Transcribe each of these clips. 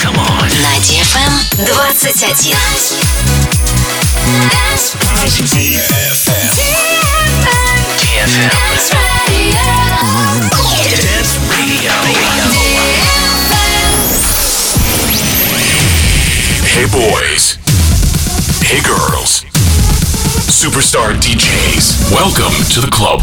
Come on. На DFM 21. DFM. Dance Radio. Hey boys. Hey girls. Superstar DJs. Welcome to the club.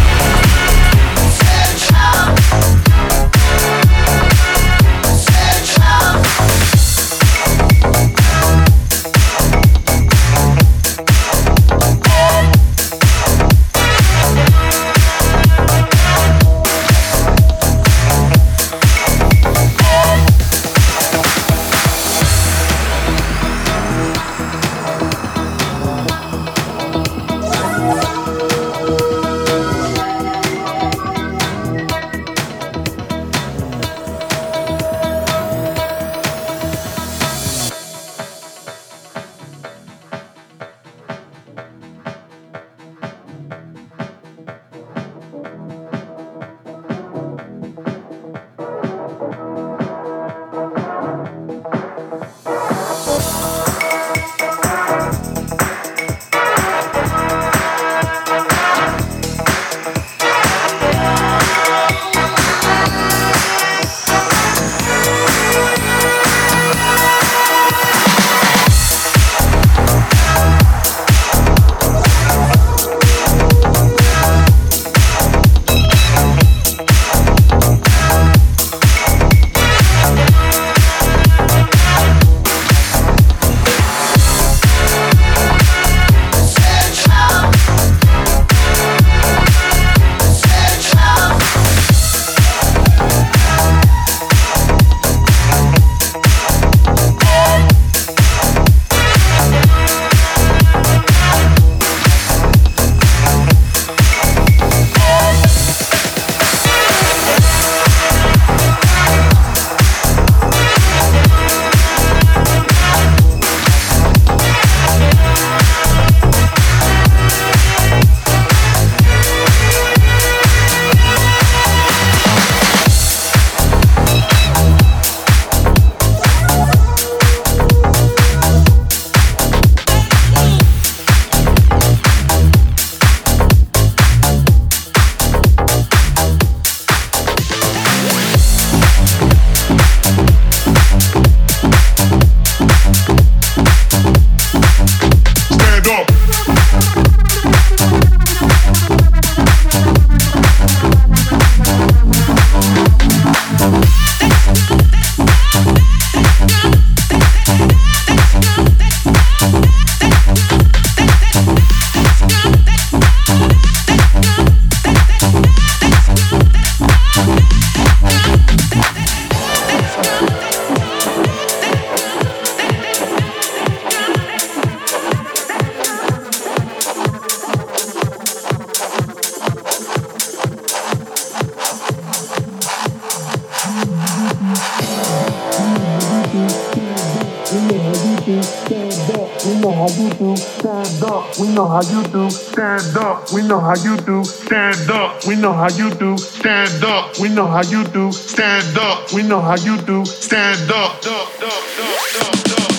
Do. Stand up. We know how you do. Stand up. We know how you do. Stand up. We know how you do. Stand up. We know how you do. Stand up. We know how you do. Stand up. Stand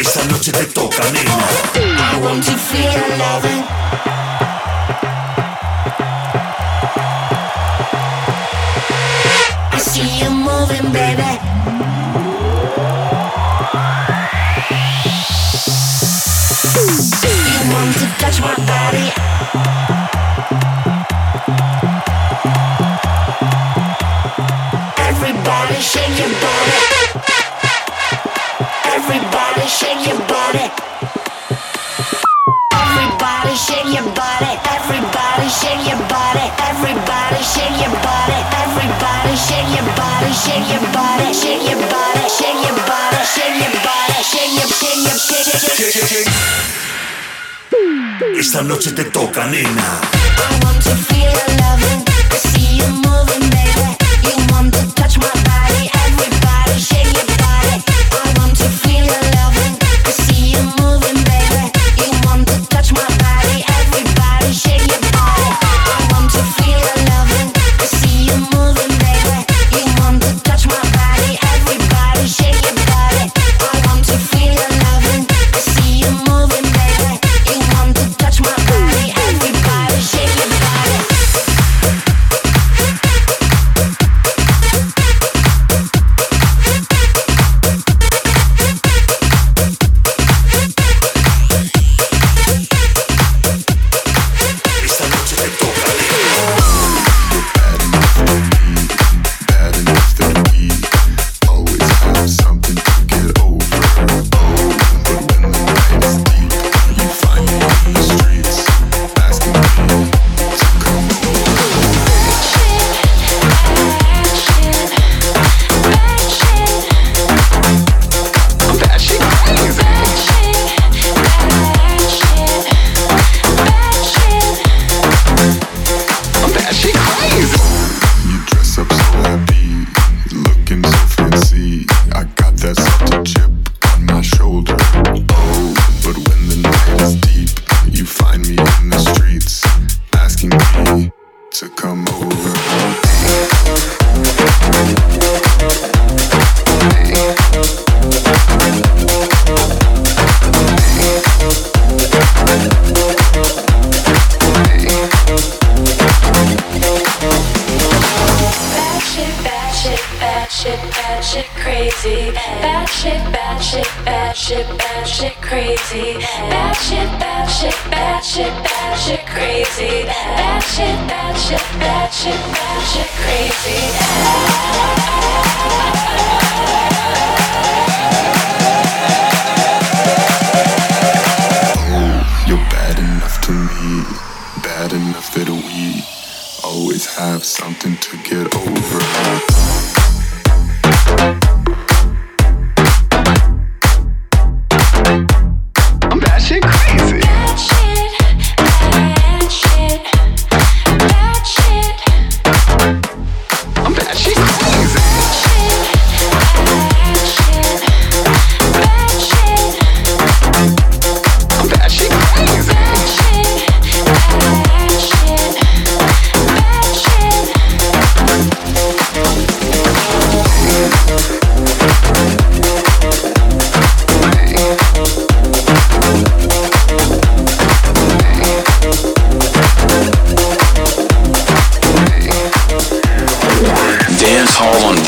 Esta noche te toca, nena. I want to feel your loving. I see you moving, baby. You want to touch my body? Everybody, shake your body shake your body. Everybody shake your body. Everybody shake your body. Everybody shake your body. Everybody shake your body. Shake your body. Shake your body. Shake your body. Shake your. Shake your shake your shake your shake your. Esta noche te toca, nena. I want to feel your loving. I see you moving, baby. You want to touch my body.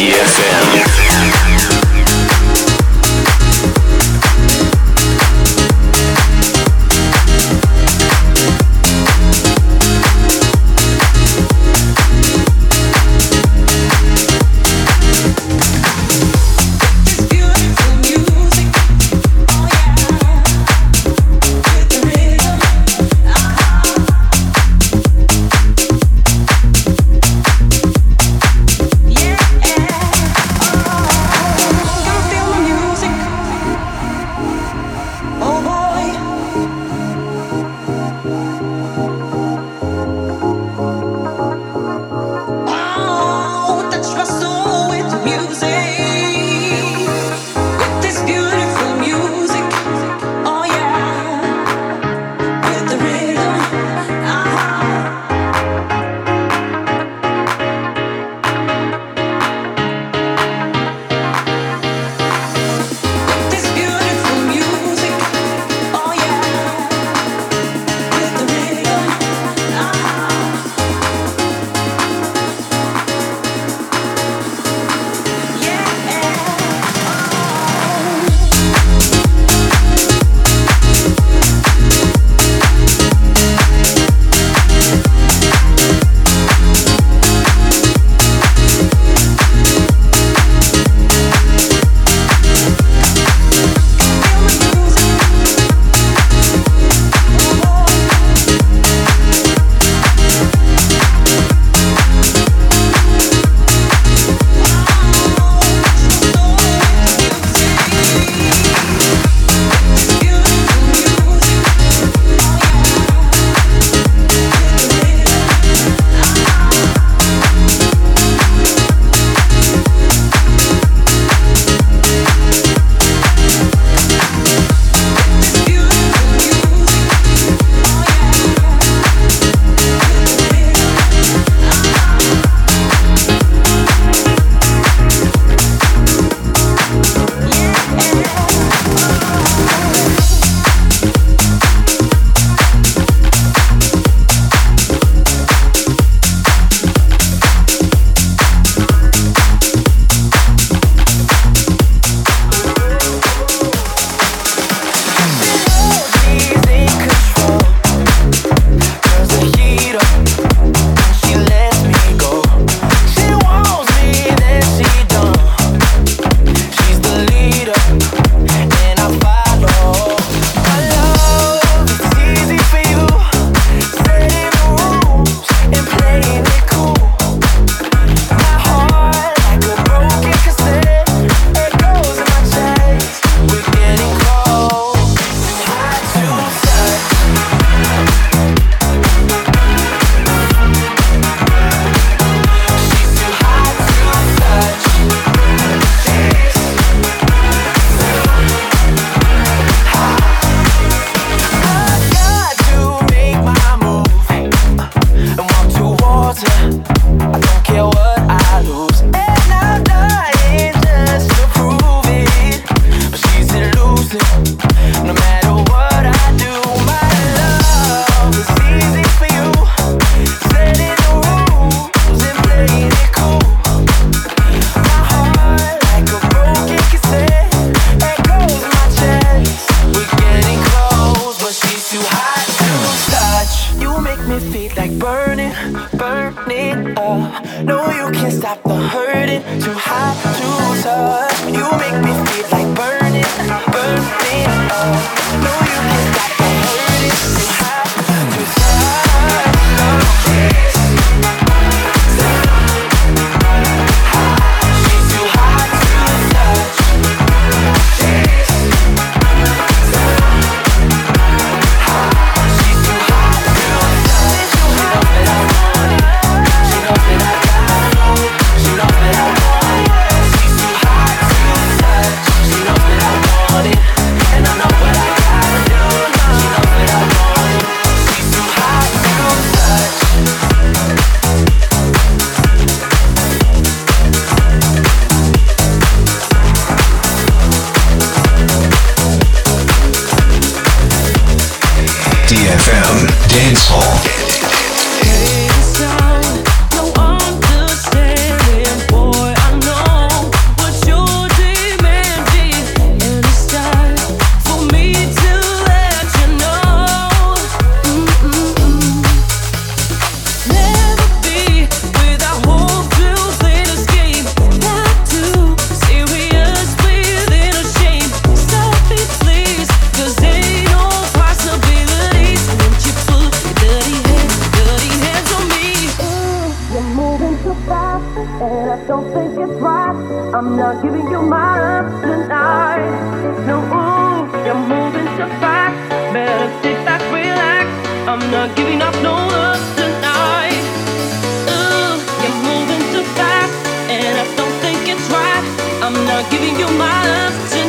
DFM. No matter what you and I don't think it's right. I'm not giving you my love tonight. No, ooh, you're moving too fast. Better sit back, relax. I'm not giving up no love tonight. Ooh, you're moving fast, and I don't think it's right. I'm not giving you my love tonight.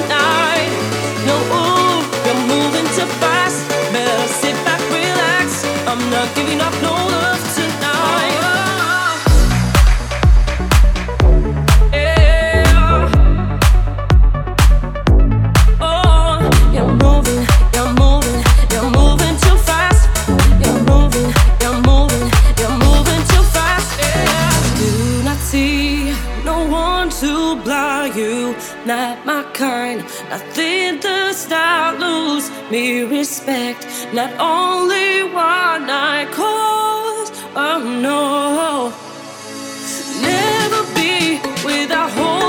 let the star lose me respect. Not only one I cause, oh no. Never be without hope.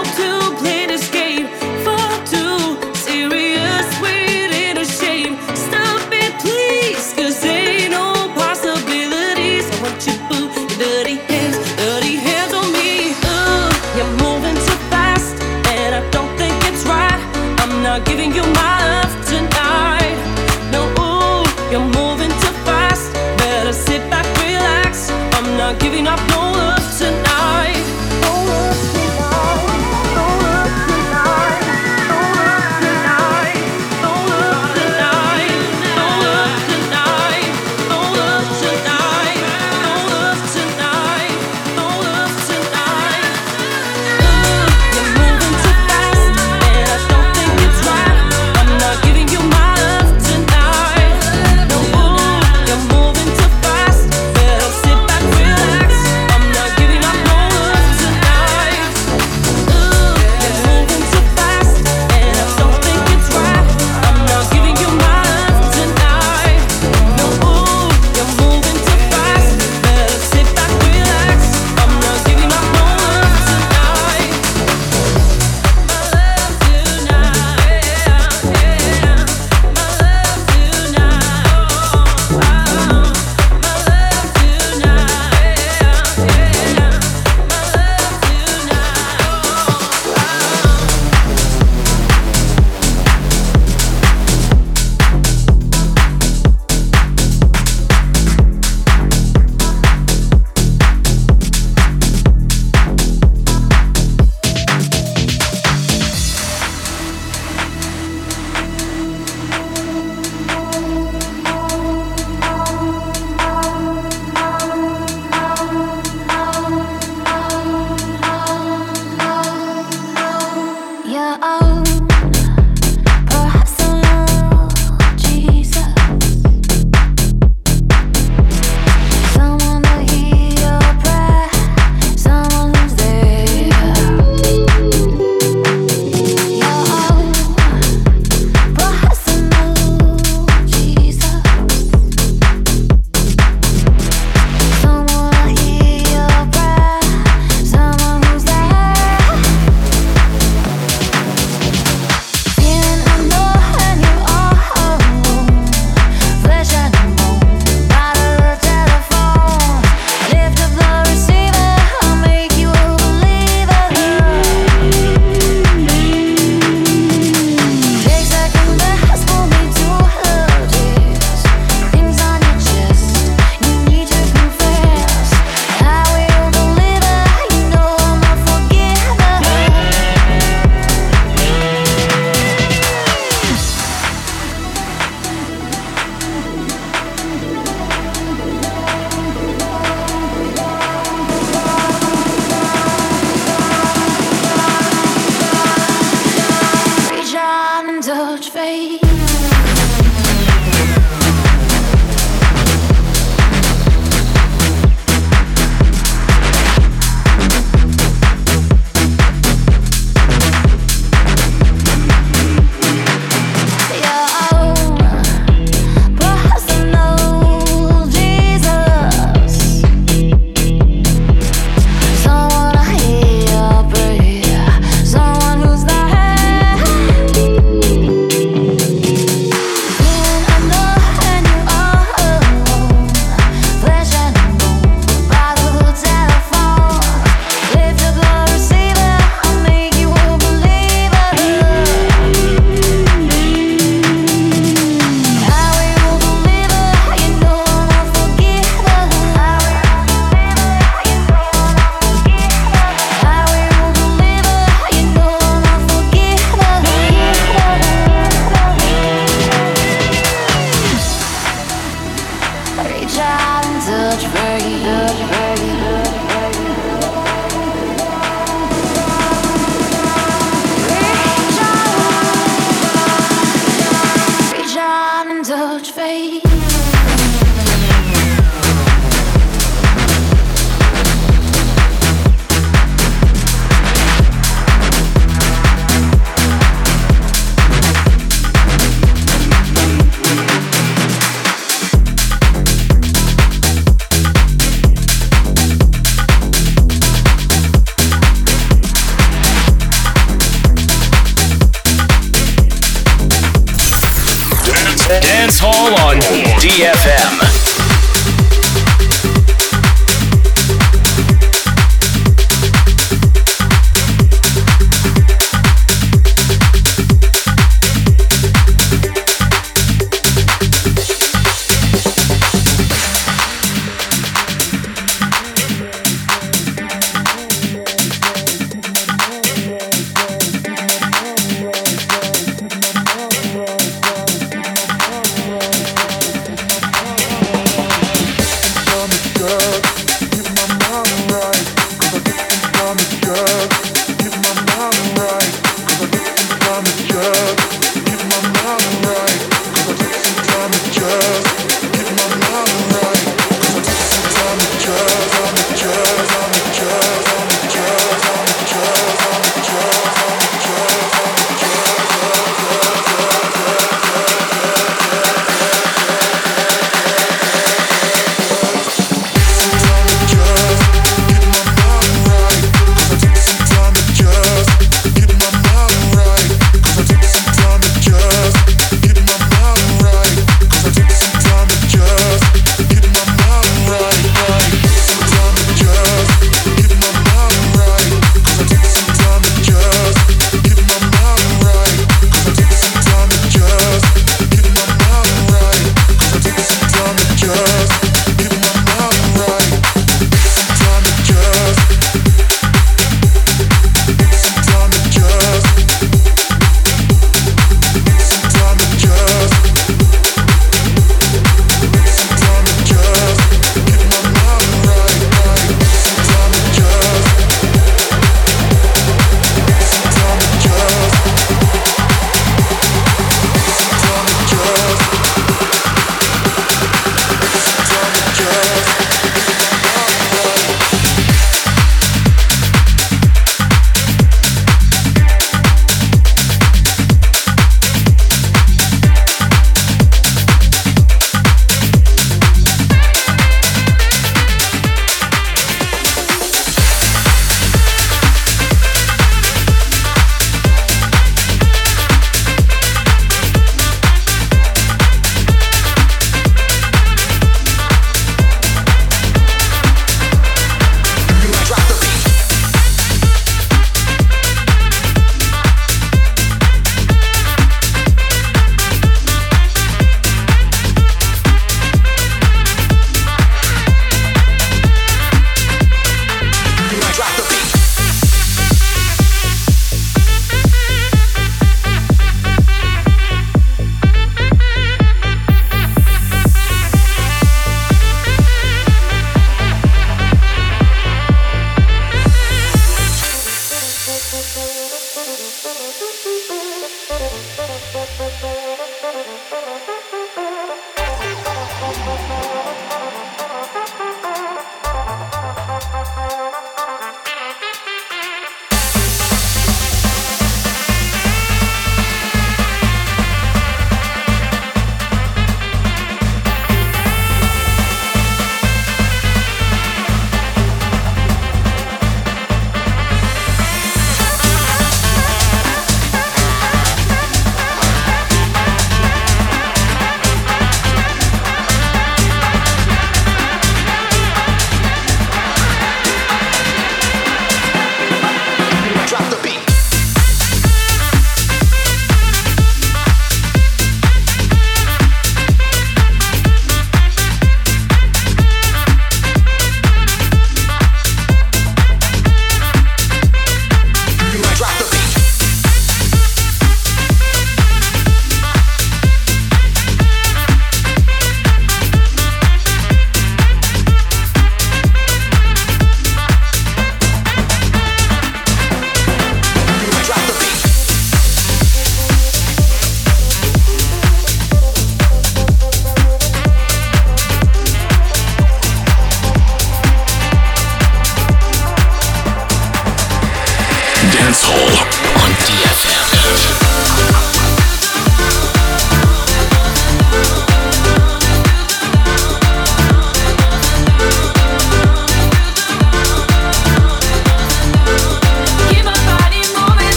away. DFM.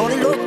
Only look